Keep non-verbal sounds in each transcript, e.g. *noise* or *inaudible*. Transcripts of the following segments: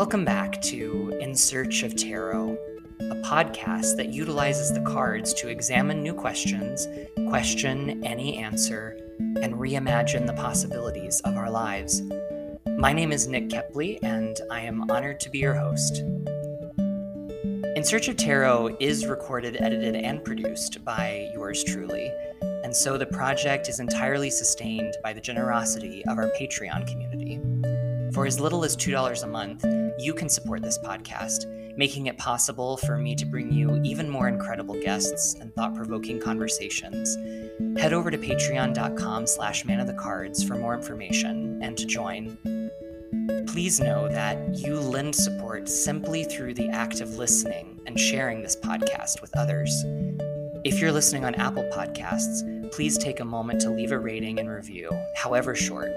Welcome back to In Search of Tarot, a podcast that utilizes the cards to examine new questions, question any answer, and reimagine the possibilities of our lives. My name is Nick Kepley, and I am honored to be your host. In Search of Tarot is recorded, edited, and produced by yours truly, and so the project is entirely sustained by the generosity of our Patreon community. For as little as $2 a month, you can support this podcast, making it possible for me to bring you even more incredible guests and thought-provoking conversations. Head over to patreon.com slash man of the cards for more information and to join. Please know that you lend support simply through the act of listening and sharing this podcast with others. If you're listening on Apple Podcasts, please take a moment to leave a rating and review, however short.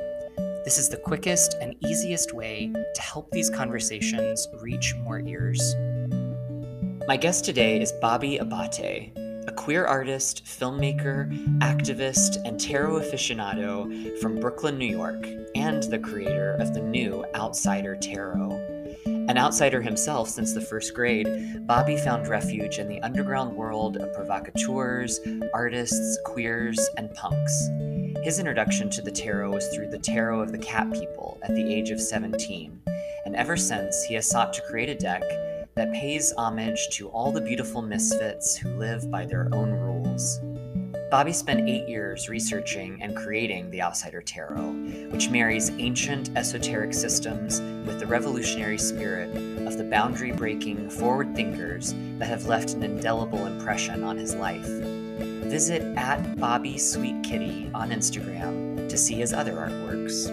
This is the quickest and easiest way to help these conversations reach more ears. My guest today is Bobby Abate, a queer artist, filmmaker, activist, and tarot aficionado from Brooklyn, New York, and the creator of the new Outsider Tarot. An outsider himself since the first grade, Bobby found refuge in the underground world of provocateurs, artists, queers, and punks. His introduction to the tarot was through the Tarot of the Cat People at the age of 17, and ever since he has sought to create a deck that pays homage to all the beautiful misfits who live by their own rules. Bobby spent eight years researching and creating the Outsider Tarot, which marries ancient esoteric systems with the revolutionary spirit of the boundary breaking forward thinkers that have left an indelible impression on his life visit at Bobby Sweet Kitty on Instagram to see his other artworks.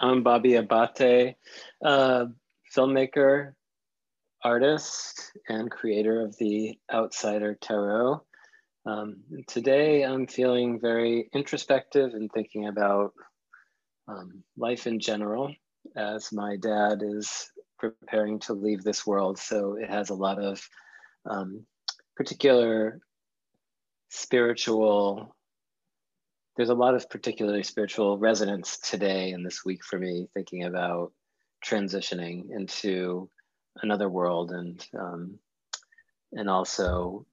I'm Bobby Abate, filmmaker, artist, and creator of the Outsider Tarot. Um, today, I'm feeling very introspective and thinking about um, life in general, as my dad is preparing to leave this world. So it has a lot of um, particular spiritual, there's a lot of particularly spiritual resonance today and this week for me, thinking about transitioning into another world and um, and also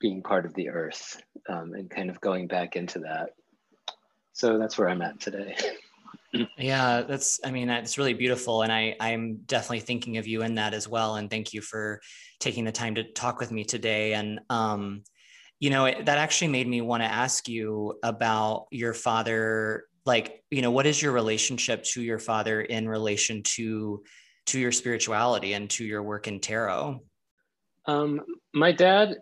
being part of the earth um, and kind of going back into that. So that's where I'm at today. *laughs* yeah that's i mean it's really beautiful and i i'm definitely thinking of you in that as well and thank you for taking the time to talk with me today and um you know it, that actually made me want to ask you about your father like you know what is your relationship to your father in relation to to your spirituality and to your work in tarot? Um my dad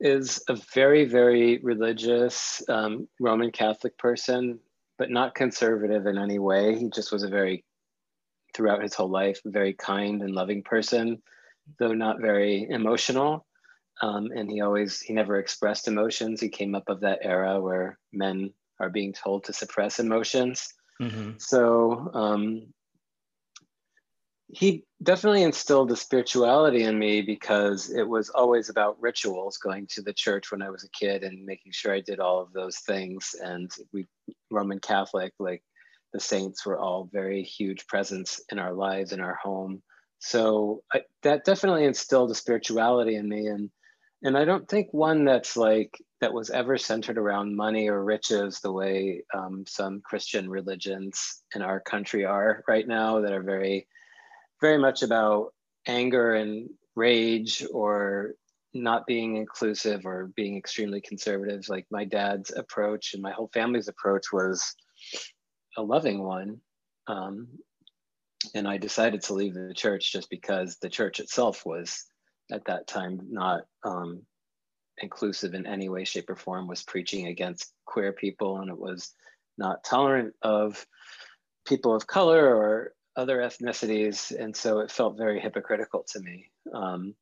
is a very very religious um, roman catholic person but not conservative in any way. He just was a very, throughout his whole life, very kind and loving person, though not very emotional. Um, and he always, he never expressed emotions. He came up of that era where men are being told to suppress emotions. Mm-hmm. So um, he definitely instilled the spirituality in me because it was always about rituals going to the church when i was a kid and making sure i did all of those things. And we roman catholic like the saints were all very huge presence in our lives in our home. So I, that definitely instilled a spirituality in me. And and i don't think one that's like that was ever centered around money or riches the way um, some christian religions in our country are right now that are very very much about anger and rage or not being inclusive or being extremely conservative. Like my dad's approach and my whole family's approach was a loving one. Um, and I decided to leave the church just because the church itself was at that time not um, inclusive in any way, shape, or form, was preaching against queer people, and it was not tolerant of people of color or other ethnicities, and so it felt very hypocritical to me. Um,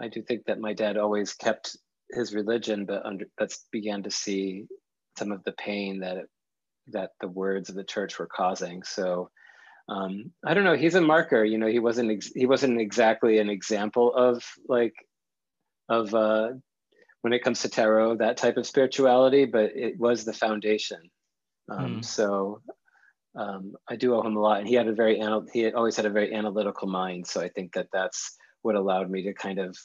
I do think that my dad always kept his religion, but under, but began to see some of the pain that it, that the words of the church were causing. So um, I don't know. He's a marker. You know, he wasn't ex- he wasn't exactly an example of like of uh, when it comes to tarot that type of spirituality, but it was the foundation. Um, mm. So um, I do owe him a lot, and he had a very anal- he always had a very analytical mind. So I think that that's what allowed me to kind of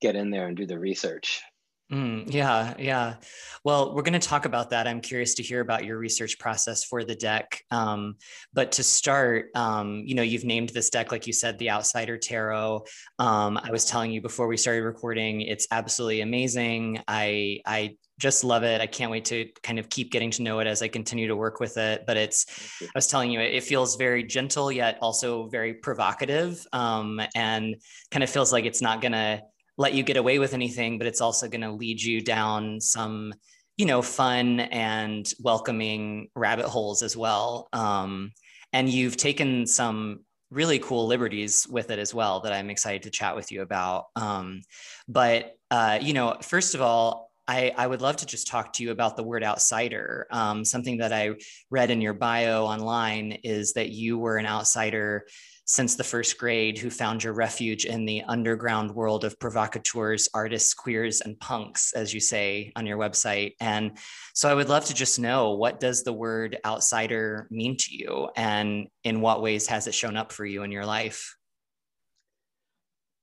get in there and do the research. Mm, yeah, yeah. Well, we're going to talk about that. I'm curious to hear about your research process for the deck. Um, but to start, um, you know, you've named this deck, like you said, the Outsider Tarot. Um, I was telling you before we started recording, it's absolutely amazing. I I just love it. I can't wait to kind of keep getting to know it as I continue to work with it. But it's, I was telling you, it feels very gentle yet also very provocative, um, and kind of feels like it's not going to let you get away with anything, but it's also going to lead you down some, you know, fun and welcoming rabbit holes as well. Um, and you've taken some really cool liberties with it as well that I'm excited to chat with you about. Um, but uh, you know, first of all, I, I, would love to just talk to you about the word outsider. Um, something that I read in your bio online is that you were an outsider since the first grade who found your refuge in the underground world of provocateurs, artists, queers, and punks, as you say on your website. And so I would love to just know what does the word outsider mean to you and in what ways has it shown up for you in your life?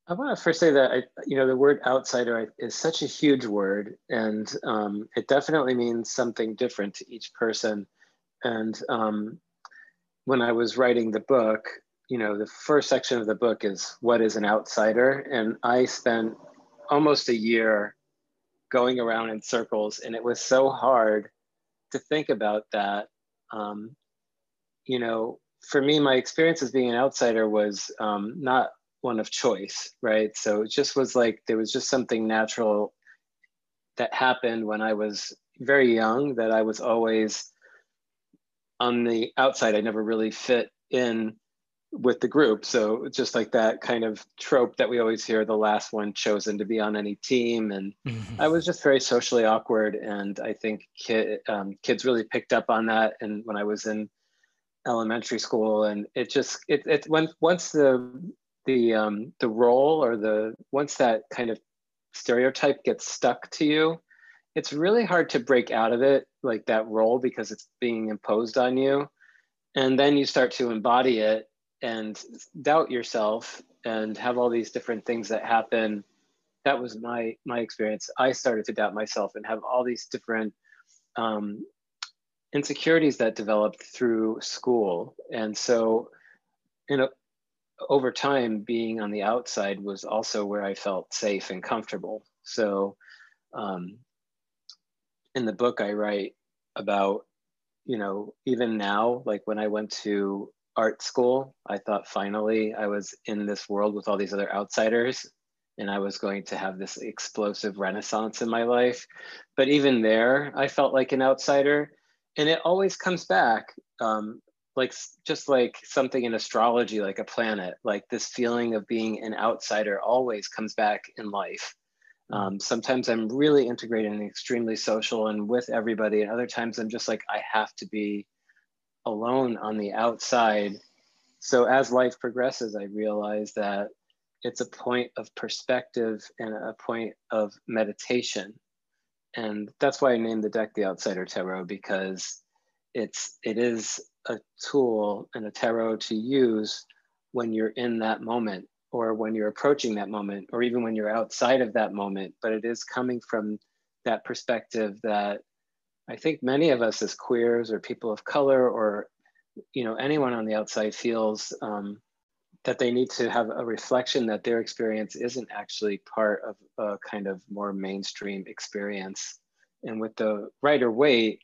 I want to first say that I, you know the word outsider is such a huge word, and um, it definitely means something different to each person. And um, when I was writing the book, you know, the first section of the book is what is an outsider, and I spent almost a year going around in circles, and it was so hard to think about that. Um, you know, for me, my experience as being an outsider was um, not one of choice, right? So it just was like there was just something natural that happened when I was very young that I was always on the outside. I never really fit in with the group. So just like that kind of trope that we always hear, the last one chosen to be on any team. And mm-hmm. I was just very socially awkward. And I think kid, um, kids really picked up on that. And when I was in elementary school and it just, it, it when, once the, the, um, the role or the, once that kind of stereotype gets stuck to you, it's really hard to break out of it, like that role, because it's being imposed on you. And then you start to embody it and doubt yourself and have all these different things that happen. That was my my experience. I started to doubt myself and have all these different um, insecurities that developed through school. And so you know over time being on the outside was also where i felt safe and comfortable. So um, in the book i write about you know even now like when i went to art school. I thought finally I was in this world with all these other outsiders and I was going to have this explosive renaissance in my life. But even there, I felt like an outsider. And it always comes back, um, like just like something in astrology, like a planet, like this feeling of being an outsider always comes back in life. Um, sometimes I'm really integrated and extremely social and with everybody. And other times I'm just like, I have to be alone on the outside. So as life progresses, I realize that it's a point of perspective and a point of meditation. And that's why I named the deck the Outsider Tarot because it's it is a tool and a tarot to use when you're in that moment or when you're approaching that moment or even when you're outside of that moment but it is coming from that perspective that I think many of us as queers or people of color or you know anyone on the outside feels um, that they need to have a reflection that their experience isn't actually part of a kind of more mainstream experience. And with the Rider Waite,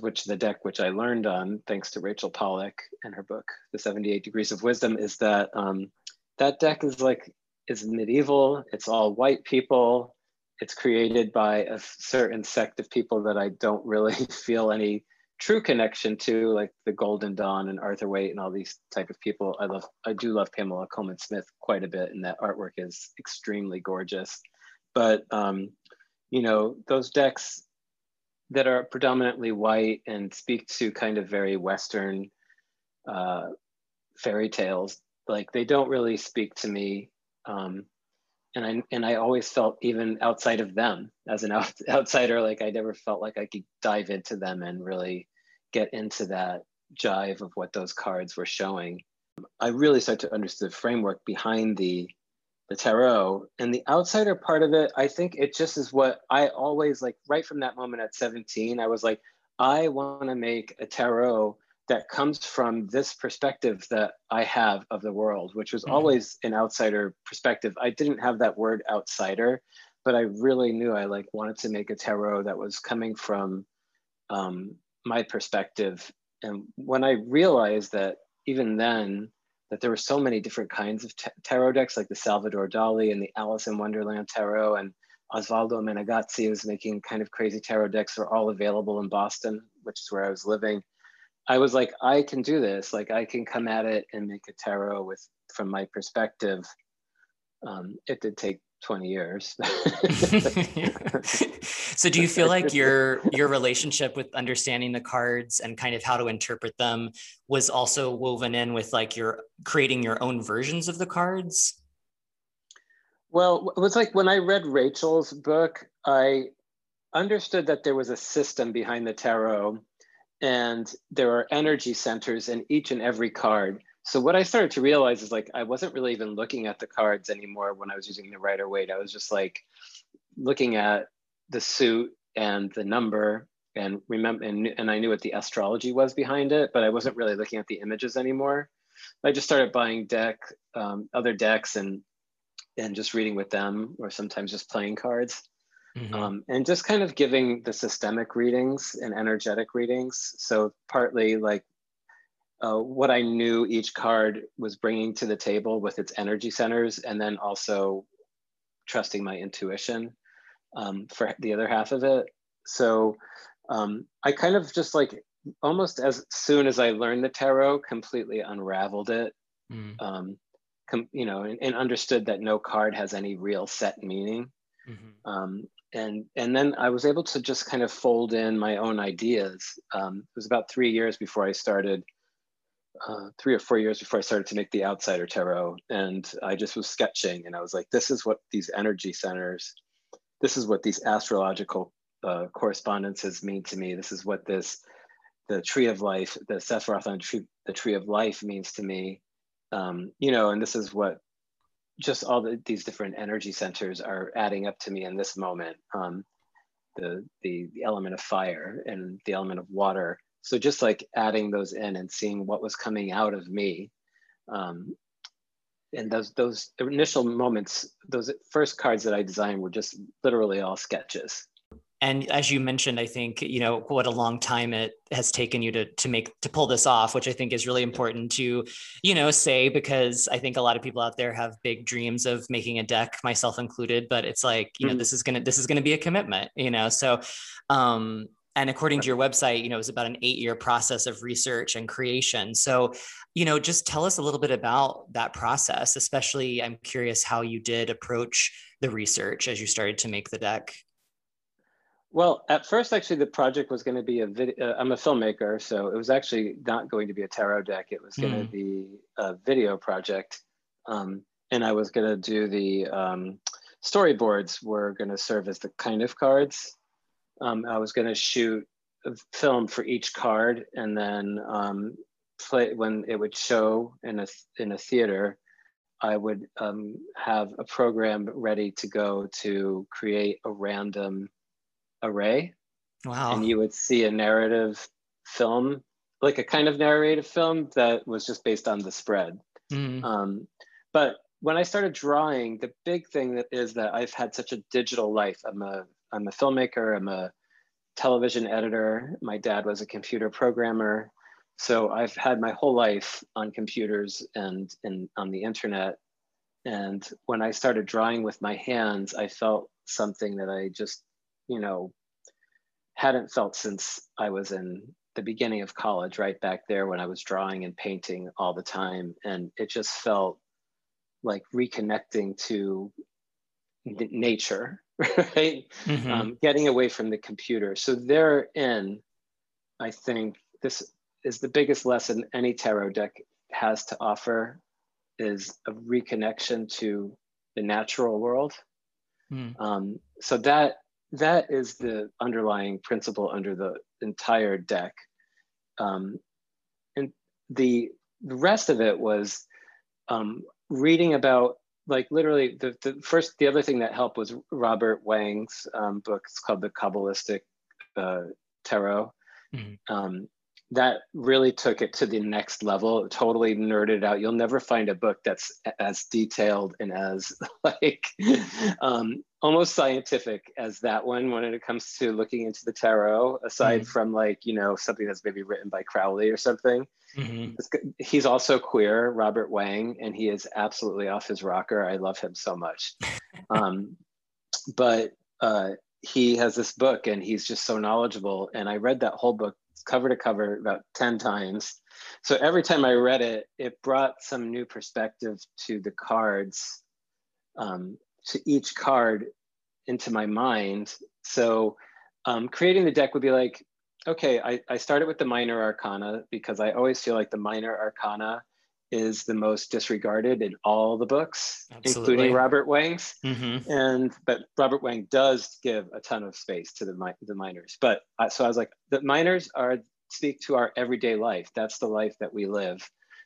which the deck which I learned on, thanks to Rachel Pollack and her book, The 78 Degrees of Wisdom, is that um, that deck is like is medieval. It's all white people it's created by a certain sect of people that I don't really *laughs* feel any true connection to, like the Golden Dawn and Arthur Waite and all these type of people. I love, I do love Pamela Colman Smith quite a bit, and that artwork is extremely gorgeous. But um, you know, those decks that are predominantly white and speak to kind of very Western uh, fairy tales, like they don't really speak to me. Um, and I and I always felt even outside of them as an out, *laughs* outsider, like I never felt like I could dive into them and really get into that jive of what those cards were showing. I really started to understand the framework behind the the tarot and the outsider part of it. I think it just is what I always like. Right from that moment at 17, I was like, I want to make a tarot that comes from this perspective that I have of the world, which was mm-hmm. always an outsider perspective. I didn't have that word outsider, but I really knew I like wanted to make a tarot that was coming from um, my perspective. And when I realized that even then, that there were so many different kinds of t- tarot decks, like the Salvador Dali and the Alice in Wonderland tarot, and Osvaldo Menegazzi was making kind of crazy tarot decks. They're all available in Boston, which is where I was living. I was like, I can do this. Like I can come at it and make a tarot with from my perspective. Um, it did take 20 years. *laughs* so do you feel like your your relationship with understanding the cards and kind of how to interpret them was also woven in with like your creating your own versions of the cards? Well, it was like when I read Rachel's book, I understood that there was a system behind the tarot and there are energy centers in each and every card. So what I started to realize is like I wasn't really even looking at the cards anymore when I was using the Rider Waite. I was just like looking at the suit and the number and remember and, and I knew what the astrology was behind it, but I wasn't really looking at the images anymore. I just started buying deck, um, other decks and and just reading with them, or sometimes just playing cards. Mm-hmm. Um, and just kind of giving the systemic readings and energetic readings. So partly like uh, what I knew each card was bringing to the table with its energy centers, and then also trusting my intuition um, for the other half of it. So um, I kind of just like almost as soon as I learned the tarot, completely unraveled it. Mm. Um, com- you know, and, and, understood that no card has any real set meaning. Mm-hmm. And and then I was able to just kind of fold in my own ideas. Um, it was about three years before I started, uh, three or four years before I started to make the Outsider Tarot, and I just was sketching, and I was like, this is what these energy centers, this is what these astrological uh, correspondences mean to me. This is what this, the Tree of Life, the Sephiroth tree, the Tree of Life means to me. Um, you know, and this is what just all the, these different energy centers are adding up to me in this moment. Um, the, the, the element of fire and the element of water. So just like adding those in and seeing what was coming out of me. Um, and those those initial moments, those first cards that I designed were just literally all sketches and as you mentioned i think you know what a long time it has taken you to to make to pull this off which i think is really important to you know say because i think a lot of people out there have big dreams of making a deck myself included but it's like you know mm-hmm. this is gonna this is gonna be a commitment you know? So um and according to your website you know it was about an eight year process of research and creation. So you know just tell us a little bit about that process especially i'm curious how you did approach the research as you started to make the deck well, at first, actually, the project was going to be a video. Uh, I'm a filmmaker, so it was actually not going to be a tarot deck. It was going to mm. be a video project, um, and I was going to do the um, storyboards. Were going to serve as the kind of cards. Um, I was going to shoot a film for each card, and then um, play when it would show in a in a theater. I would um, have a program ready to go to create a random array. Wow. And you would see a narrative film, like a kind of narrative film that was just based on the spread. Mm. Um, but when I started drawing, the big thing that is that I've had such a digital life. I'm a I'm a filmmaker. I'm a television editor. My dad was a computer programmer. So I've had my whole life on computers and, and on the internet. And when I started drawing with my hands, I felt something that I just you know, hadn't felt since I was in the beginning of college, right back there when I was drawing and painting all the time. And it just felt like reconnecting to nature, *laughs* right? Mm-hmm. Um, getting away from the computer. So, therein, I think this is the biggest lesson any tarot deck has to offer is a reconnection to the natural world. Mm. Um, so that that is the underlying principle under the entire deck. Um, and the, the rest of it was um, reading about like literally the, the first the other thing that helped was robert wang's um, book it's called the Qabalistic uh, tarot Mhm. um, that really took it to the next level It totally nerded out you'll never find a book that's as detailed and as *laughs* like um, almost scientific as that one when it comes to looking into the tarot aside Mhm. from like you know something that's maybe written by crowley or something Mhm. he's also queer, Robert Wang, and he is absolutely off his rocker. I love him so much. *laughs* um, but uh, he has this book, and he's just so knowledgeable. And I read that whole book cover to cover about 10 times. So every time I read it, it brought some new perspective to the cards, um, to each card into my mind. So um, creating the deck would be like, okay, I, I started with the minor arcana because I always feel like the minor arcana is the most disregarded in all the books, Absolutely. including Robert Wang's. Mhm. And but Robert Wang does give a ton of space to the the minors. But uh, so I was like, the minors are speak to our everyday life. That's the life that we live.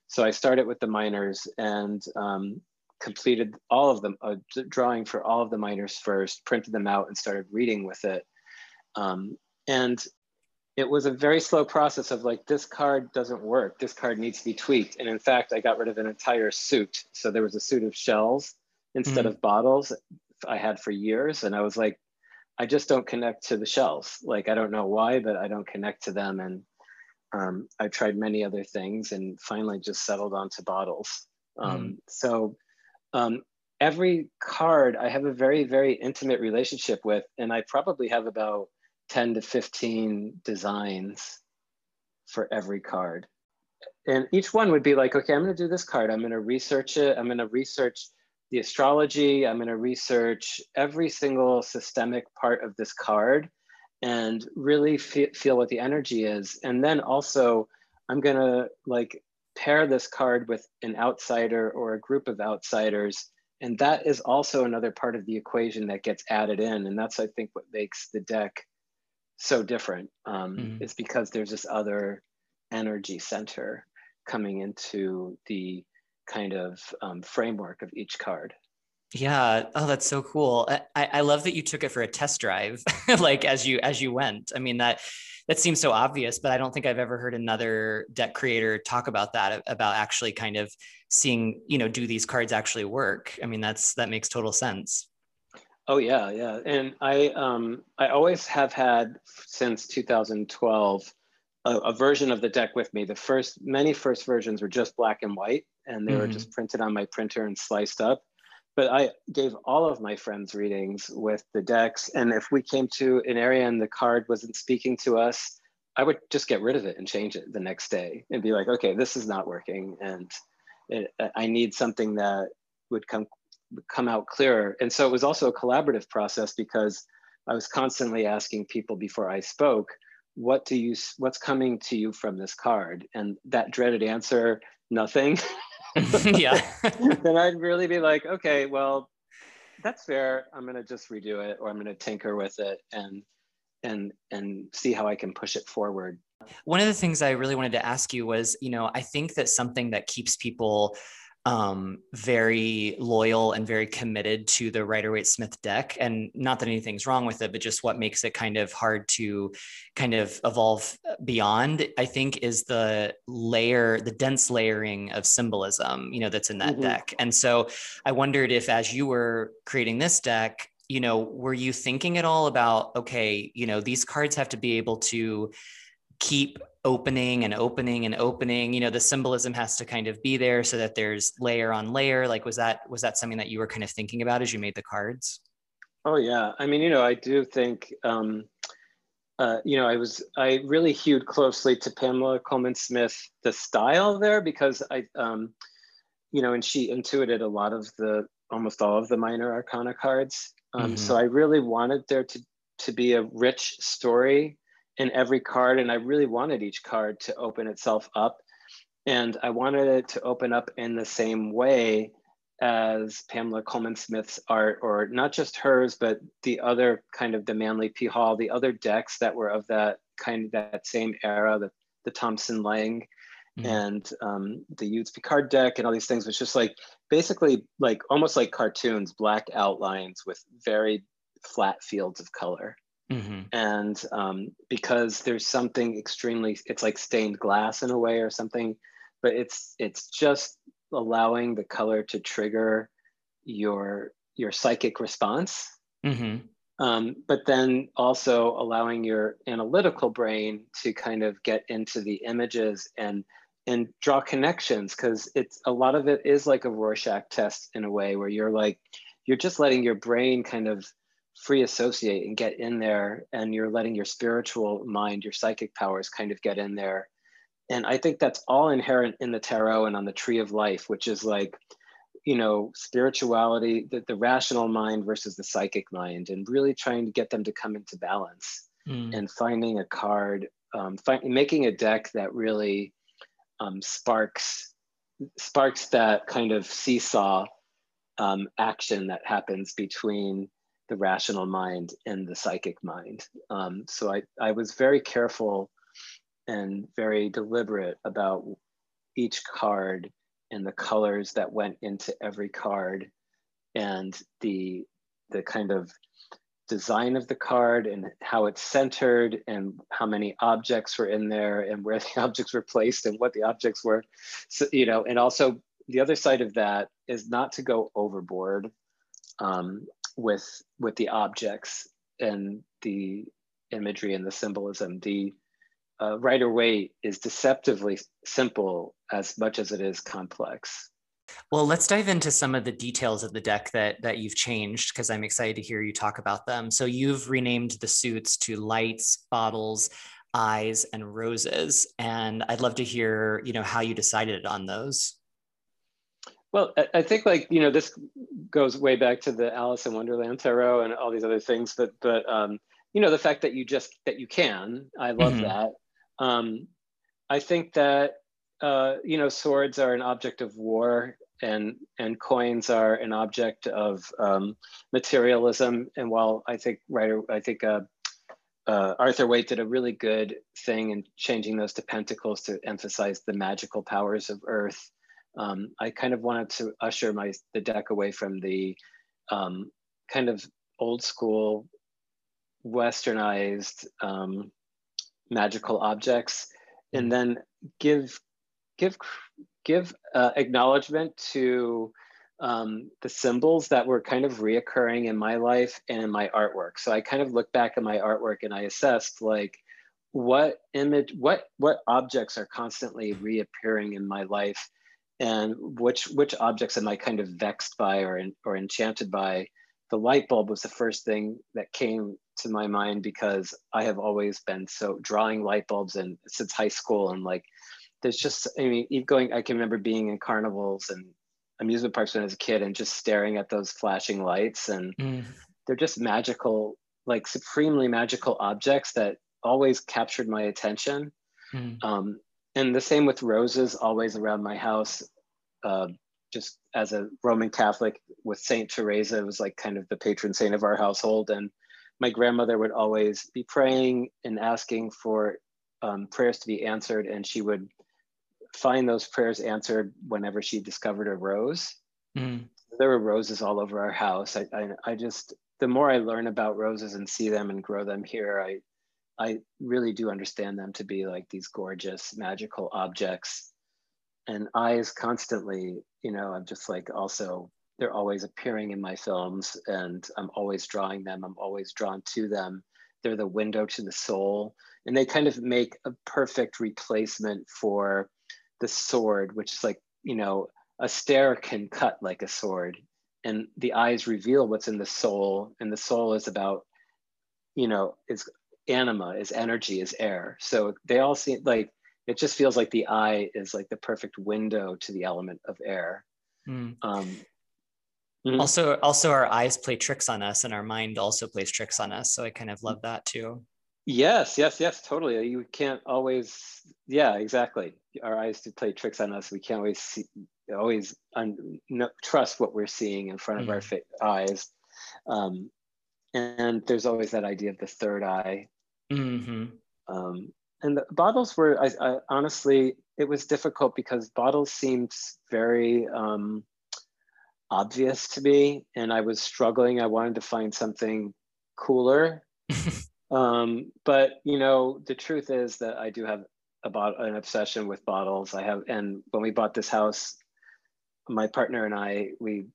So I started with the minors and um, completed all of them, uh, d- drawing for all of the minors first, printed them out, and started reading with it. Um, and it was a very slow process of like this card doesn't work. This card needs to be tweaked. And in fact i got rid of an entire suit. So there was a suit of shells instead Mhm. of bottles i had for years. And i was like i just don't connect to the shells. Like i don't know why but i don't connect to them. And um, i tried many other things and finally just settled onto bottles. Um, so um, every card i have a very very intimate relationship with and i probably have about 10 to 15 designs for every card. And each one would be like, okay, I'm going to do this card. I'm going to research it. I'm going to research the astrology. I'm going to research every single systemic part of this card and really fe- feel what the energy is. And then also, I'm going to like pair this card with an outsider or a group of outsiders. And that is also another part of the equation that gets added in. And that's, I think, what makes the deck so different. Um, Mhm. It's because there's this other energy center coming into the kind of um, framework of each card. Yeah. Oh, that's so cool. I, I love that you took it for a test drive, *laughs* like as you as you went. I mean that that seems so obvious, but I don't think I've ever heard another deck creator talk about that about actually kind of seeing, you know, do these cards actually work? I mean, that's that makes total sense. Oh yeah, yeah. And I um, I always have had since 2012 a, a version of the deck with me. The first many first versions were just black and white, and they were Mhm. just printed on my printer and sliced up. But I gave all of my friends readings with the decks, and if we came to an area and the card wasn't speaking to us, I would just get rid of it and change it the next day and be like, okay, this is not working, and it, uh, I need something that would come come out clearer. And so it was also a collaborative process because I was constantly asking people before I spoke, what do you what's coming to you from this card? And that dreaded answer, nothing. *laughs* *laughs* yeah. *laughs* then I'd really be like, okay, well, that's fair. I'm gonna just redo it or I'm gonna tinker with it and and and see how I can push it forward. One of the things I really wanted to ask you was, you know, I think that something that keeps people um, very loyal and very committed to the Rider Waite Smith deck, and not that anything's wrong with it, but just what makes it kind of hard to kind of evolve beyond, I think, is the layer, the dense layering of symbolism, you know, that's in that Mhm. deck. And so I wondered if, as you were creating this deck, you know, were you thinking at all about, okay, you know, these cards have to be able to keep opening and opening and opening you know the symbolism has to kind of be there so that there's layer on layer like was that was that something that you were kind of thinking about as you made the cards Oh yeah, I mean, you know, I do think, um, uh, you know, I was I really hewed closely to Pamela Colman Smith the style there because I, um, you know, and she intuited a lot of the almost all of the minor arcana cards. Um, Mhm. So I really wanted there to to be a rich story in every card, and I really wanted each card to open itself up, and I wanted it to open up in the same way as Pamela Colman Smith's art, or not just hers, but the other kind of the Manly P. Hall, the other decks that were of that kind of that same era, the, the Thomson-Leng mm-hmm. and um, the Utes Picard deck and all these things was just like basically like almost like cartoons, black outlines with very flat fields of color. Mm-hmm. And um, because there's something extremely, it's like stained glass in a way or something, but it's it's just allowing the color to trigger your your psychic response. Mm-hmm. Um, but then also allowing your analytical brain to kind of get into the images and and draw connections because it's a lot of it is like a Rorschach test in a way where you're like you're just letting your brain kind of free associate and get in there and you're letting your spiritual mind your psychic powers kind of get in there and i think that's all inherent in the tarot and on the tree of life which is like you know spirituality the, the rational mind versus the psychic mind and really trying to get them to come into balance mm. and finding a card um, find, making a deck that really um, sparks sparks that kind of seesaw um, action that happens between the rational mind and the psychic mind. Um, so I, I was very careful and very deliberate about each card and the colors that went into every card and the the kind of design of the card and how it's centered and how many objects were in there and where the *laughs* objects were placed and what the objects were so you know and also the other side of that is not to go overboard um, with with the objects and the imagery and the symbolism the uh, Rider Waite is deceptively simple as much as it is complex well, let's dive into some of the details of the deck that that you've changed because I'm excited to hear you talk about them. So you've renamed the suits to lights, bottles, eyes, and roses, and I'd love to hear you know how you decided on those. Well, I think like you know this goes way back to the Alice in Wonderland tarot and all these other things, but but um, you know the fact that you just that you can, I love mm-hmm. that. Um, I think that uh, you know, swords are an object of war and, and coins are an object of um, materialism. And while I think Rider, I think uh, uh, Arthur Waite did a really good thing in changing those to pentacles to emphasize the magical powers of Earth. Um, I kind of wanted to usher my the deck away from the um, kind of old school, westernized um, magical objects, and then give give give uh, acknowledgement to um, the symbols that were kind of reoccurring in my life and in my artwork. So I kind of look back at my artwork and I assessed like what image, what what objects are constantly reappearing in my life, and which which objects am I kind of vexed by or or enchanted by. The light bulb was the first thing that came to my mind because I have always been so drawing light bulbs and since high school and like there's just I mean, going. I can remember being in carnivals and amusement parks when I was a kid and just staring at those flashing lights, and mm. they're just magical, like supremely magical objects that always captured my attention. Mm. Um, and the same with roses, always around my house. Uh, just as a Roman Catholic with Saint Teresa, it was like kind of the patron saint of our household, and my grandmother would always be praying and asking for um, prayers to be answered, and she would find those prayers answered whenever she discovered a rose. Mm. There were roses all over our house. I, I, I, just, the more I learn about roses and see them and grow them here, I, I really do understand them to be like these gorgeous, magical objects. And eyes constantly, you know, I'm just like also, they're always appearing in my films and I'm always drawing them. I'm always drawn to them. They're the window to the soul. And they kind of make a perfect replacement for the sword, which is like, you know, a stare can cut like a sword and the eyes reveal what's in the soul and the soul is about you know is anima is energy is air so they all seem like it just feels like the eye is like the perfect window to the element of air mm. um, mm-hmm. also also our eyes play tricks on us and our mind also plays tricks on us so i kind of love that too Yes, yes, yes, totally. You can't always, yeah, exactly. Our eyes do play tricks on us. We can't always see, always un, no, trust what we're seeing in front of mm-hmm. our fa- eyes. Um, and there's always that idea of the third eye. Mm-hmm. Um, and the bottles were, I, I, honestly, it was difficult because bottles seemed very um, obvious to me, and I was struggling. I wanted to find something cooler. *laughs* um, but you know, the truth is that I do have about an obsession with bottles. I have, and when we bought this house, my partner and I, we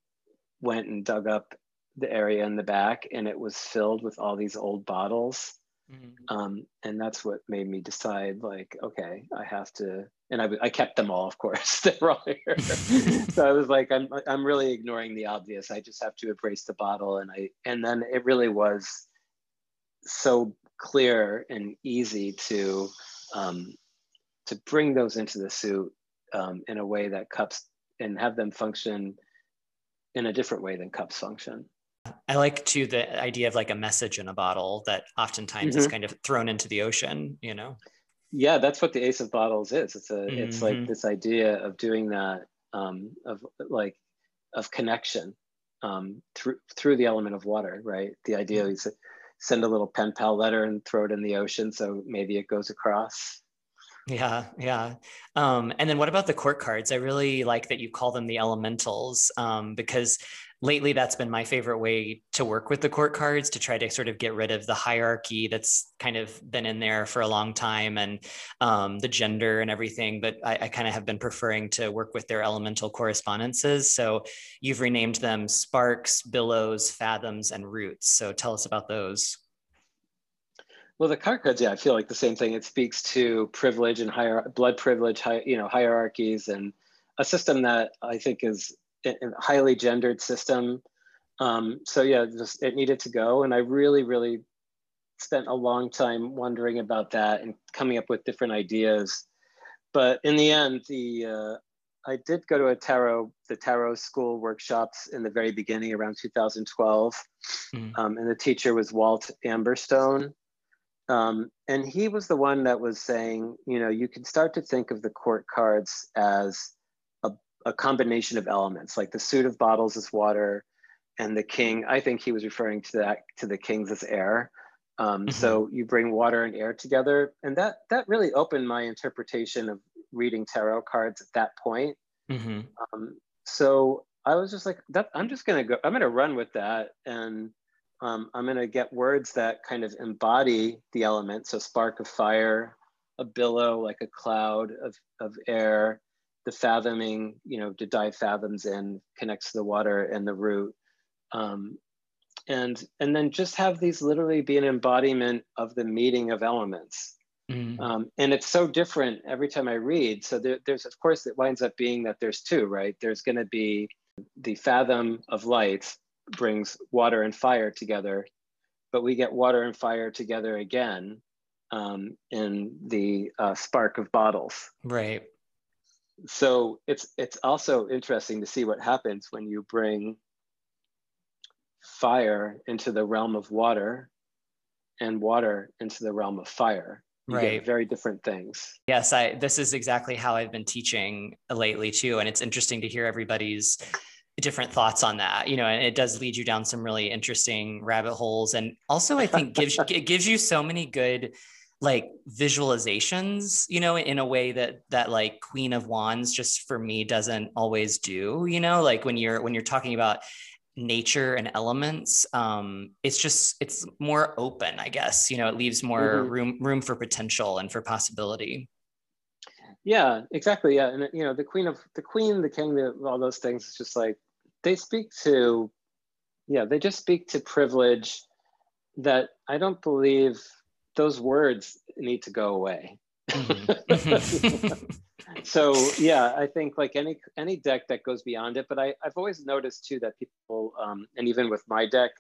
went and dug up the area in the back, and it was filled with all these old bottles. Mm-hmm. Um, and that's what made me decide, like, okay, I have to. And I, I kept them all, of course. *laughs* they were all here. *laughs* so I was like, I'm, I'm really ignoring the obvious. I just have to embrace the bottle. And I, and then it really was so clear and easy to um, to bring those into the suit um, in a way that cups and have them function in a different way than cups function. I like too the idea of like a message in a bottle that oftentimes mm-hmm. is kind of thrown into the ocean, you know? Yeah, that's what the Ace of Bottles is. It's a mm-hmm. it's like mm-hmm. this idea of doing that um, of like of connection um, through through the element of water, right? The idea mm-hmm. is send a little pen pal letter and throw it in the ocean, so maybe it goes across. Yeah, yeah. Um, and then what about the court cards? I really like that you call them the elementals um, because lately that's been my favorite way to work with the court cards to try to sort of get rid of the hierarchy that's kind of been in there for a long time and um, the gender and everything. But I, I kind of have been preferring to work with their elemental correspondences. So you've renamed them sparks, billows, fathoms, and roots. So tell us about those. Well, the card cards, yeah, I feel like the same thing. It speaks to privilege and higher blood privilege, you know, hierarchies, and a system that I think is a highly gendered system. Um, so yeah, just, it needed to go, and I really, really spent a long time wondering about that and coming up with different ideas. But in the end, the uh, I did go to a tarot, the tarot school workshops in the very beginning around 2012, mm. um, and the teacher was Wald Amberstone um, and he was the one that was saying, you know, you can start to think of the court cards as a, combination of elements, like the suit of bottles is water, and the king. I think he was referring to that to the kings as air. Um, mm-hmm. So you bring water and air together, and that that really opened my interpretation of reading tarot cards at that point. Mm-hmm. Um, so I was just like, that, I'm just gonna go. I'm gonna run with that, and um, I'm to get words that kind of embody the element. So spark of fire, a billow like a cloud of, of air, the fathoming, you know, to dive fathoms in, connects to the water and the root. Um, and, and then just have these literally be an embodiment of the meeting of elements. Mm. Um, and it's so different every time I read. So there, there's, of course, it winds up being that there's two, right? There's going to be the fathom of light brings water and fire together, but we get water and fire together again um, in the uh, spark of bottles. Right. So it's it's also interesting to see what happens when you bring fire into the realm of water and water into the realm of fire. You right. very different things. Yes, I this is exactly how I've been teaching lately too. And it's interesting to hear everybody's different thoughts on that you know and it does lead you down some really interesting rabbit holes and also i think gives *laughs* it gives you so many good like visualizations you know in a way that that like queen of wands just for me doesn't always do you know? Like when you're when you're talking about nature and elements um it's just it's more open i guess you know? It leaves more mm-hmm. room room for potential and for possibility. Yeah exactly yeah and you know the queen of the queen the king the, all those things it's just like they speak to, yeah, they just speak to privilege that I don't believe those words need to go away. *laughs* Mm-hmm. so yeah, I think like any any deck that goes beyond it, but I, I've always noticed too that people, um, and even with my deck,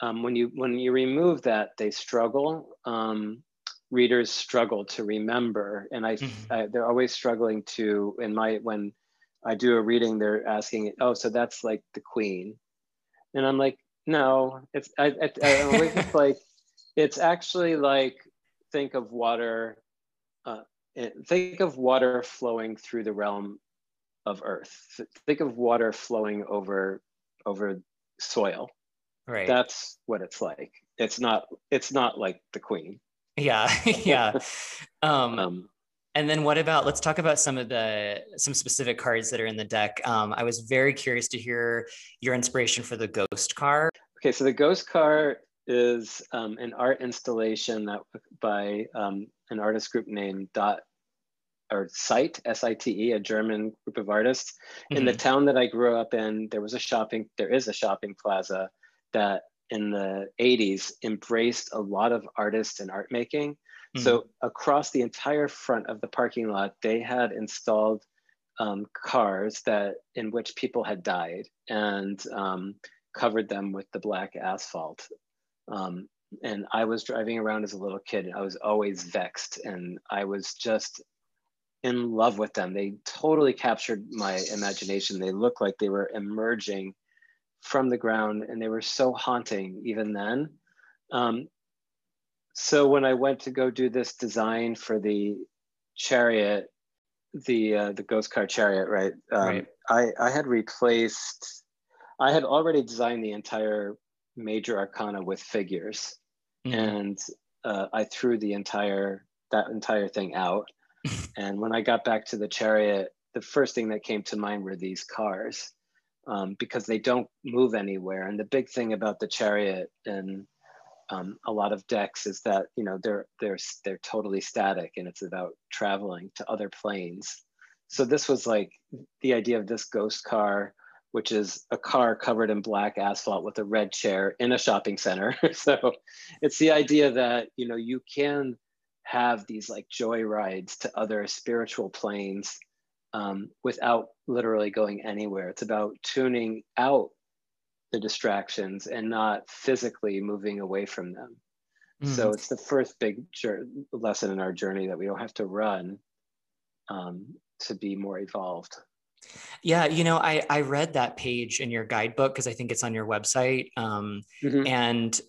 um, when you when you remove that, they struggle. Um, readers struggle to remember, and I, mm-hmm. I they're always struggling to. In my when I do a reading, they're asking, oh, so that's like the queen. And I'm like, no, it's, I, I, I *laughs* like, it's actually like, think of water, uh, think of water flowing through the realm of earth. Think of water flowing over over soil. Right. That's what it's like. It's not it's not like the queen. Yeah. *laughs* yeah. Um, *laughs* um and then what about let's talk about some of the some specific cards that are in the deck. Um, I was very curious to hear your inspiration for the ghost car. Okay, so the ghost car is um, an art installation that by um, an artist group named Dot or Site S I T E, a German group of artists. Mm-hmm. In the mm-hmm. town that I grew up in, there was a shopping. There is a shopping plaza that in the 80s embraced a lot of artists and art making. Mm-hmm. So across the entire front of the parking lot, they had installed um, cars that in which people had died and um, covered them with the black asphalt. Um, and I was driving around as a little kid. And I was always vexed, and I was just in love with them. They totally captured my imagination. They looked like they were emerging from the ground, and they were so haunting even then. Um, so when I went to go do this design for the chariot, the uh, the ghost car chariot, right? Um, right. I I had replaced. I had already designed the entire major arcana with figures, mm-hmm. and uh, I threw the entire that entire thing out. *laughs* and when I got back to the chariot, the first thing that came to mind were these cars, um, because they don't move anywhere. And the big thing about the chariot and um, a lot of decks is that you know they're they're they're totally static and it's about traveling to other planes so this was like the idea of this ghost car which is a car covered in black asphalt with a red chair in a shopping center *laughs* so it's the idea that you know you can have these like joy rides to other spiritual planes um, without literally going anywhere it's about tuning out the distractions and not physically moving away from them. Mm. So it's the first big lesson in our journey that we don't have to run um, to be more evolved. Yeah, you know, I I read that page in your guidebook because I think it's on your website, um, mm-hmm. and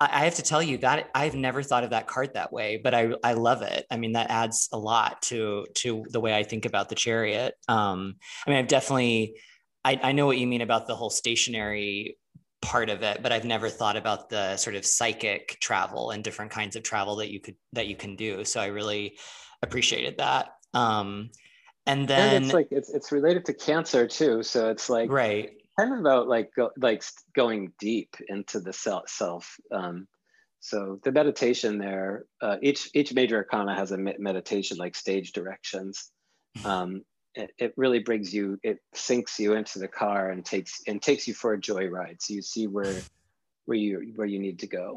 I, I have to tell you that I've never thought of that card that way, but I I love it. I mean, that adds a lot to to the way I think about the chariot. Um, I mean, I've definitely I, I know what you mean about the whole stationary part of it but i've never thought about the sort of psychic travel and different kinds of travel that you could that you can do so i really appreciated that um and then and it's like it's, it's related to cancer too so it's like right. kind of about like go, like going deep into the self self um so the meditation there uh, each each major arcana has a meditation like stage directions. Um it, it really brings you it sinks you into the car and takes and takes you for a joyride so you see where where you where you need to go.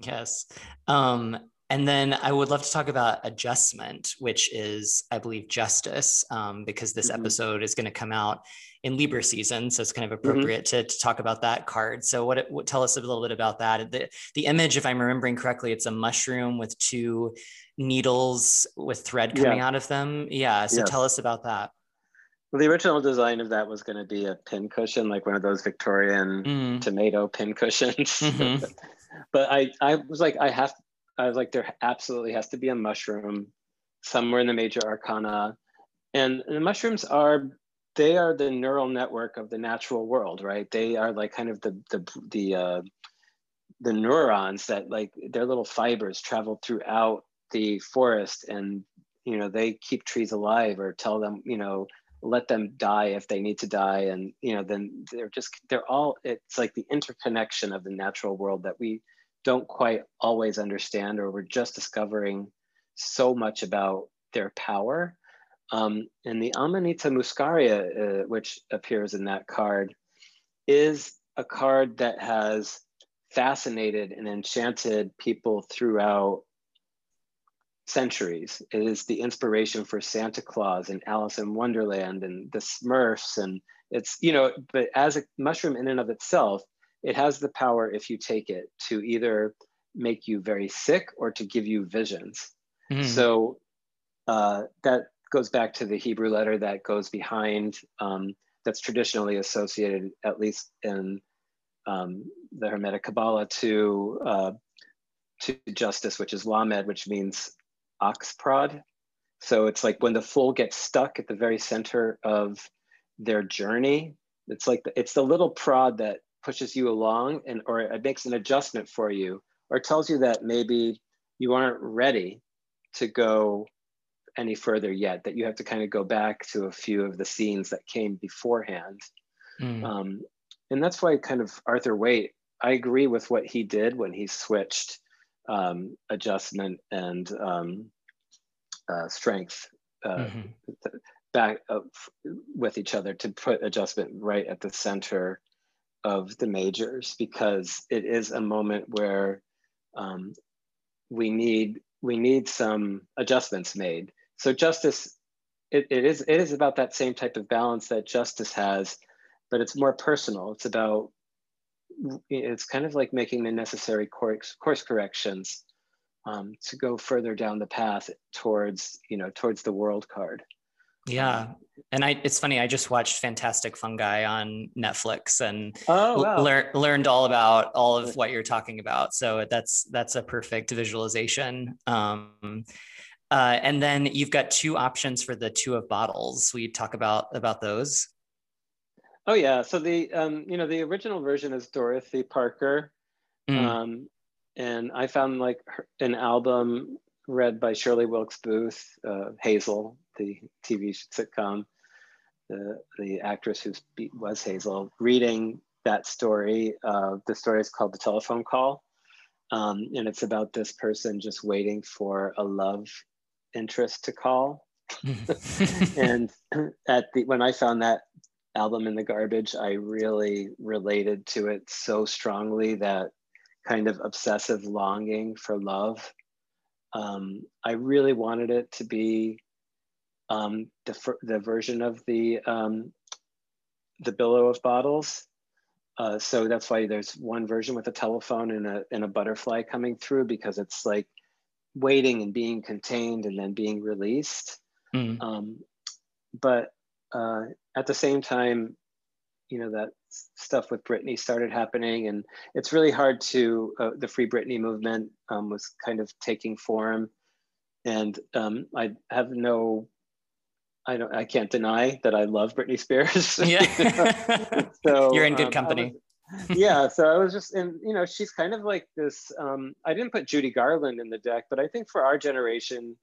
Yes. Um and then I would love to talk about adjustment, which is, I believe, justice, um, because this mm-hmm. episode is going to come out in Libra season, so it's kind of mm-hmm. appropriate mm-hmm. to, to, talk about that card. So, what, what, tell us a little bit about that? The, the image, if I'm remembering correctly, it's a mushroom with two needles with thread coming yeah. out of them. Yeah. So, tell us about that. Well, the original design of that was going to be a pin cushion, like one of those Victorian mm. tomato pin cushions. Mm-hmm. *laughs* but I, I was like, I have, I was like, there absolutely has to be a mushroom somewhere in the major arcana. And, the mushrooms are, they are the neural network of the natural world, right? They are like kind of the, the, the, uh, the neurons that like their little fibers travel throughout the forest and, you know, they keep trees alive or tell them, you know, let them die if they need to die and you know then they're just they're all it's like the interconnection of the natural world that we don't quite always understand or we're just discovering so much about their power um, and the amanita muscaria uh, which appears in that card is a card that has fascinated and enchanted people throughout centuries. It is the inspiration for Santa Claus and Alice in Wonderland and the Smurfs. And it's, you know, but as a mushroom in and of itself, it has the power, if you take it, to either make you very sick or to give you visions. Mm. So uh, that goes back to the Hebrew letter that goes behind, um, that's traditionally associated, at least in um, the Hermetic Kabbalah, to uh, to justice, which is lamed, which means ox prod. So it's like when the fool gets stuck at the very center of their journey. It's like the, it's the little prod that pushes you along and or it makes an adjustment for you or tells you that maybe you aren't ready to go any further yet that you have to kind of go back to a few of the scenes that came beforehand mm. um, and that's why kind of arthur waite i agree with what he did when he switched um, adjustment and um, uh, strength uh, mm-hmm. back with each other to put adjustment right at the center of the majors because it is a moment where um, we need we need some adjustments made. So justice, it, it is it is about that same type of balance that justice has, but it's more personal. It's about it's kind of like making the necessary course course corrections um, to go further down the path towards you know towards the world card. Yeah. And I, it's funny, I just watched Fantastic Fungi on Netflix and oh, wow. lear- learned all about all of what you're talking about. So that's, that's a perfect visualization. Um, uh, and then you've got two options for the two of bottles. We talk about, about those. Oh yeah. So the, um, you know, the original version is Dorothy Parker. Mm. Um, and I found like her, an album read by Shirley Wilkes Booth, uh, Hazel, the TV sitcom, the, the actress who was Hazel, reading that story. Uh, the story is called The Telephone Call. Um, and it's about this person just waiting for a love interest to call. *laughs* and at the when I found that album in the garbage, I really related to it so strongly that kind of obsessive longing for love um, I really wanted it to be um, the, the version of the, um, the billow of bottles. Uh, so that's why there's one version with a telephone and a, and a butterfly coming through because it's like waiting and being contained and then being released. Mm. Um, but uh, at the same time, you know, that stuff with Britney started happening, and it's really hard to. Uh, the Free Britney movement um, was kind of taking form, and um, I have no. I don't. I can't deny that I love Britney Spears. *laughs* Yeah. *laughs* so you're in good um, company. Was, *laughs* yeah. So I was just, and you know, she's kind of like this. Um, I didn't put Judy Garland in the deck, but I think for our generation,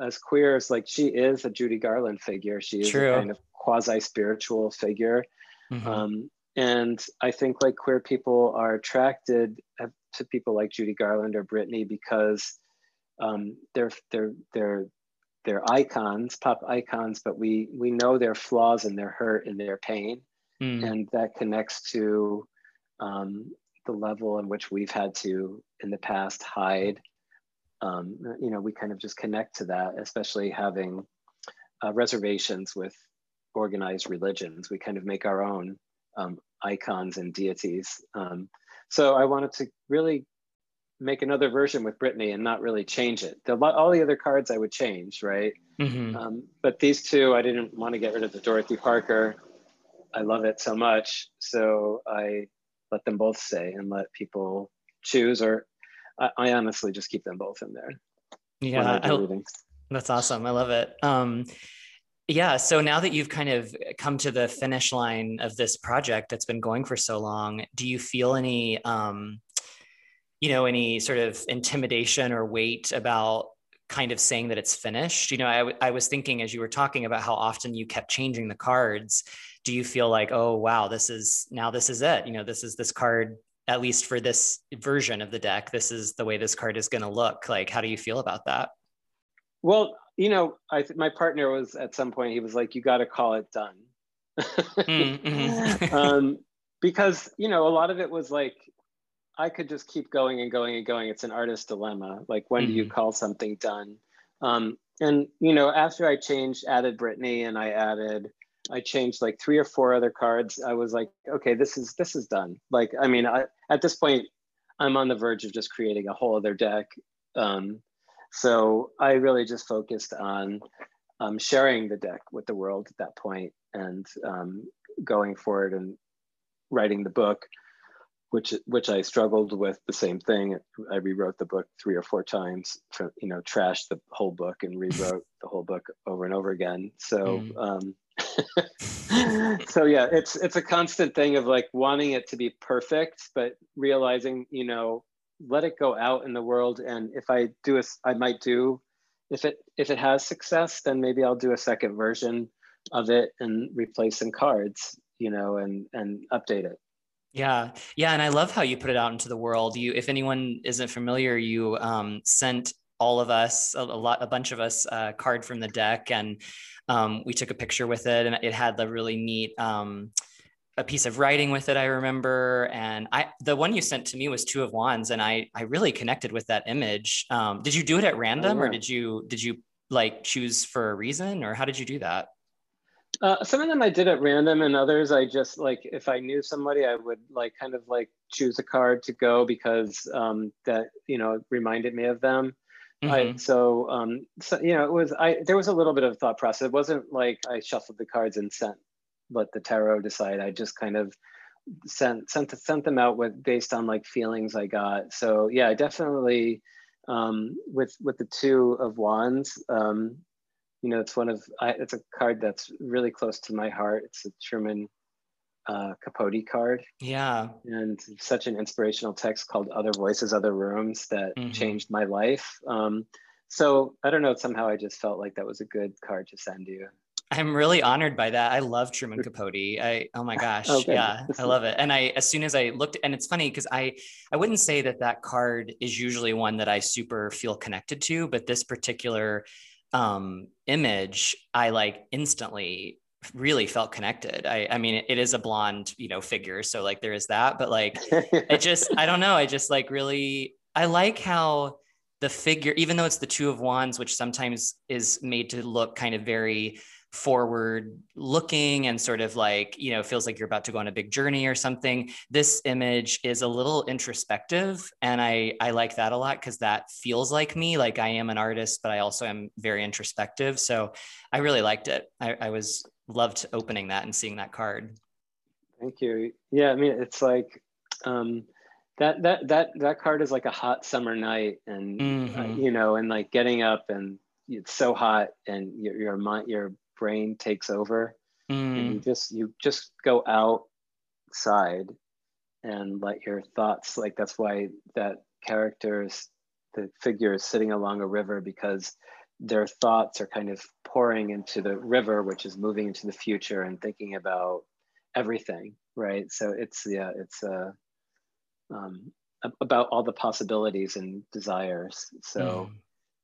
as queers, like she is a Judy Garland figure. She is True. a kind of quasi spiritual figure. Mm-hmm. Um, and I think like queer people are attracted uh, to people like Judy Garland or Britney because um, they're they're they're they're icons, pop icons, but we we know their flaws and their hurt and their pain, mm. and that connects to um, the level in which we've had to in the past hide. Um, you know, we kind of just connect to that, especially having uh, reservations with organized religions. We kind of make our own um, icons and deities. Um, so I wanted to really make another version with Britney and not really change it. The, all the other cards I would change, right? Mm-hmm. Um, but these two, I didn't want to get rid of the Dorothy Parker. I love it so much. So I let them both stay and let people choose, or I, I honestly just keep them both in there. Yeah, I, that's awesome. I love it. Um, yeah. So now that you've kind of come to the finish line of this project that's been going for so long, do you feel any, um, you know, any sort of intimidation or weight about kind of saying that it's finished? You know, I, w- I was thinking as you were talking about how often you kept changing the cards. Do you feel like, oh, wow, this is now this is it? You know, this is this card, at least for this version of the deck, this is the way this card is going to look. Like, how do you feel about that? Well, you know, I th- my partner was at some point he was like, "You got to call it done," mm-hmm. *laughs* *laughs* um, because you know a lot of it was like I could just keep going and going and going. It's an artist dilemma. Like when mm-hmm. do you mm-hmm. call something done? Um, and you know, after I changed, added Britney and I added, I changed like three or four other cards. I was like, okay, this is this is done. Like, I mean, I, at this point, I'm on the verge of just creating a whole other deck. Um, so I really just focused on um, sharing the deck with the world at that point and um, going forward and writing the book, which which I struggled with the same thing. I rewrote the book three or four times, you know, trashed the whole book and rewrote the whole book over and over again. So mm. um, *laughs* so yeah, it's it's a constant thing of like wanting it to be perfect, but realizing, you know, let it go out in the world. And if I do a, I might do, if it if it has success, then maybe I'll do a second version of it and replace some cards, you know, and and update it. Yeah, yeah, and I love how you put it out into the world. You, if anyone isn't familiar, you um, sent all of us, a, lot, a bunch of us, a uh, card from the deck, and um, we took a picture with it, and it had the really neat um, a piece of writing with it. I remember, and I the one you sent to me was two of wands, and I I really connected with that image. Um, did you do it at random, oh, yeah. or did you did you like choose for a reason, or how did you do that? Uh, some of them I did at random, and others I just like if I knew somebody, I would like kind of like choose a card to go because um, that you know reminded me of them. Mm-hmm. I, so, um, so you know, it was I there was a little bit of thought process. It wasn't like I shuffled the cards and sent let the tarot decide. I just kind of sent sent sent them out with based on like feelings I got. So yeah, definitely um, with with the two of wands. Um, you know, it's one of I, it's a card that's really close to my heart. It's a Truman uh, Capote card. Yeah, and such an inspirational text called "Other Voices, Other Rooms" that mm-hmm. changed my life. Um, so I don't know. Somehow I just felt like that was a good card to send you. I'm really honored by that. I love Truman Capote. I oh my *laughs* gosh, okay. yeah, I love it. And I as soon as I looked, and it's funny because I I wouldn't say that that card is usually one that I super feel connected to, but this particular um, image, I like instantly really felt connected. I I mean, it is a blonde, you know, figure, so like there is that, but like it *laughs* just I don't know. I just like really I like how the figure, even though it's the two of wands, which sometimes is made to look kind of very forward looking and sort of like you know feels like you're about to go on a big journey or something this image is a little introspective and i i like that a lot because that feels like me. Like i am an artist but i also am very introspective. So i really liked it. I, I was loved opening that and seeing that card. Thank you. Yeah i mean it's like um that that that that card is like a hot summer night and uh, mm-hmm. uh, you know and like getting up and it's so hot and your your mind your brain takes over mm. and you just you just go outside and let your thoughts like that's why that characters the figure is sitting along a river because their thoughts are kind of pouring into the river which is moving into the future and thinking about everything right so it's yeah it's uh, um, about all the possibilities and desires so mm.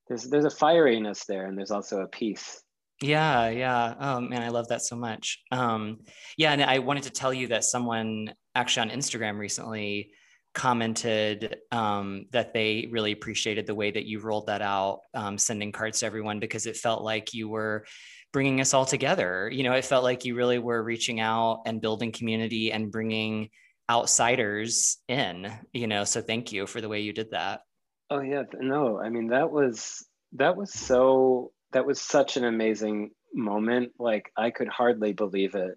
there's there's a fieriness there and there's also a peace yeah, yeah. Oh man, I love that so much. Um, yeah, and I wanted to tell you that someone actually on Instagram recently commented um, that they really appreciated the way that you rolled that out, um, sending cards to everyone because it felt like you were bringing us all together. You know, it felt like you really were reaching out and building community and bringing outsiders in. You know, so thank you for the way you did that. Oh yeah, no, I mean that was that was so that was such an amazing moment. Like I could hardly believe it.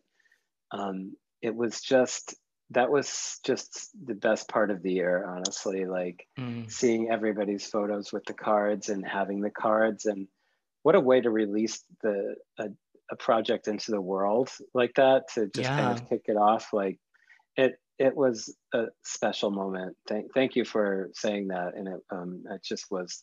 Um, it was just that was just the best part of the year, honestly. Like mm. seeing everybody's photos with the cards and having the cards, and what a way to release the a, a project into the world like that to just yeah. kind of kick it off. Like it it was a special moment. Thank thank you for saying that, and it um it just was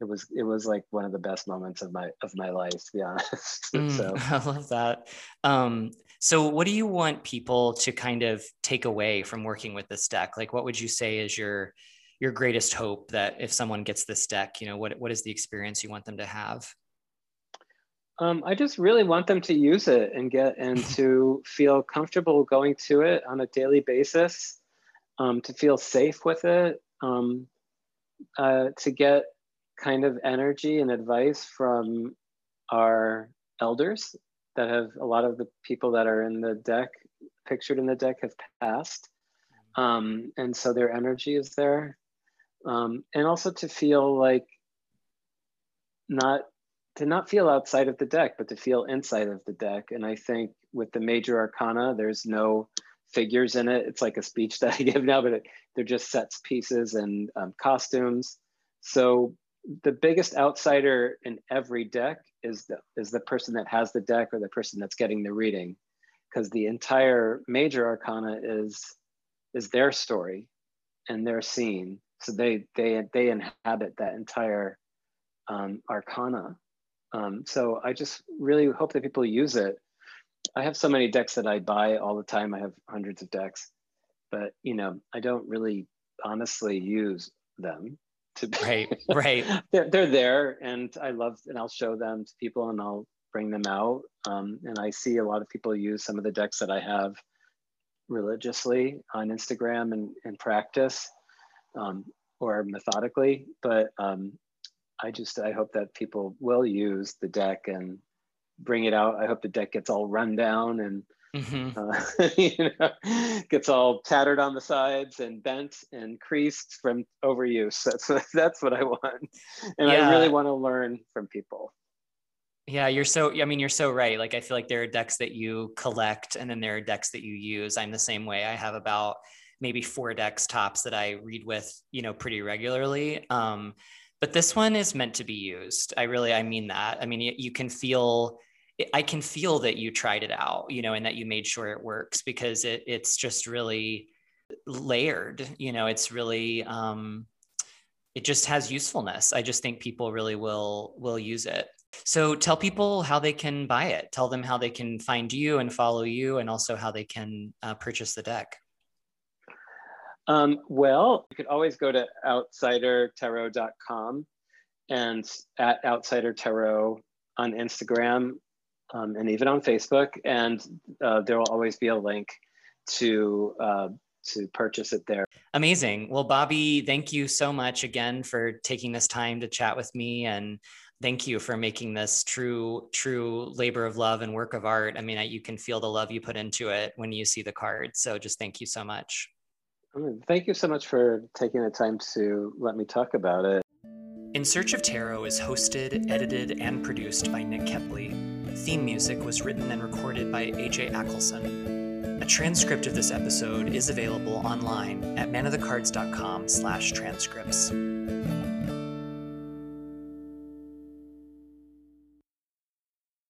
it was it was like one of the best moments of my of my life to be honest. *laughs* Mm, so *laughs* i love that. Um, so what do you want people to kind of take away from working with this deck? Like what would you say is your your greatest hope that if someone gets this deck you know what what is the experience you want them to have? Um, I just really want them to use it and get *laughs* and to feel comfortable going to it on a daily basis, um, to feel safe with it, um, uh, to get kind of energy and advice from our elders that have a lot of the people that are in the deck pictured in the deck have passed. Um, and so their energy is there. Um, and also to feel like not to not feel outside of the deck but to feel inside of the deck. And i think with the major arcana there's no figures in it. It's like a speech that i give now but it, they're just sets pieces and um, costumes. So the biggest outsider in every deck is the is the person that has the deck or the person that's getting the reading. Because the entire major arcana is is their story and their scene. So they they they inhabit that entire um, arcana. Um, so i just really hope that people use it. I have so many decks that i buy all the time. I have hundreds of decks but you know i don't really honestly use them to be right right. *laughs* They're, they're there and i love and i'll show them to people and i'll bring them out. Um, and i see a lot of people use some of the decks that i have religiously on instagram and in practice um, or methodically. But um, i just i hope that people will use the deck and bring it out. I hope the deck gets all run down and Mm-hmm. Uh, *laughs* you know, gets all tattered on the sides and bent and creased from overuse. That's what, *laughs* that's what I want, and yeah. I really want to learn from people. Yeah, you're so. I mean, you're so right. Like, I feel like there are decks that you collect, and then there are decks that you use. I'm the same way. I have about maybe four decks tops that I read with, you know, pretty regularly. Um, but this one is meant to be used. I really, I mean that. I mean, you, you can feel I can feel that you tried it out, you know, and that you made sure it works because it it's just really layered, you know, it's really um it just has usefulness. I just think people really will will use it. So tell people how they can buy it. Tell them how they can find you and follow you, and also how they can uh, purchase the deck. Um, well, you could always go to outsidertarot.com and at outsider tarot on Instagram um, and even on Facebook. And uh, there will always be a link to uh, to purchase it there. Amazing. Well, Bobby, thank you so much again for taking this time to chat with me and thank you for making this true true labor of love and work of art i mean you can feel the love you put into it when you see the card so just thank you so much thank you so much for taking the time to let me talk about it in search of tarot is hosted edited and produced by nick kepley Theme music was written and recorded by AJ Ackelson. A transcript of this episode is available online at manofthecards.com slash transcripts.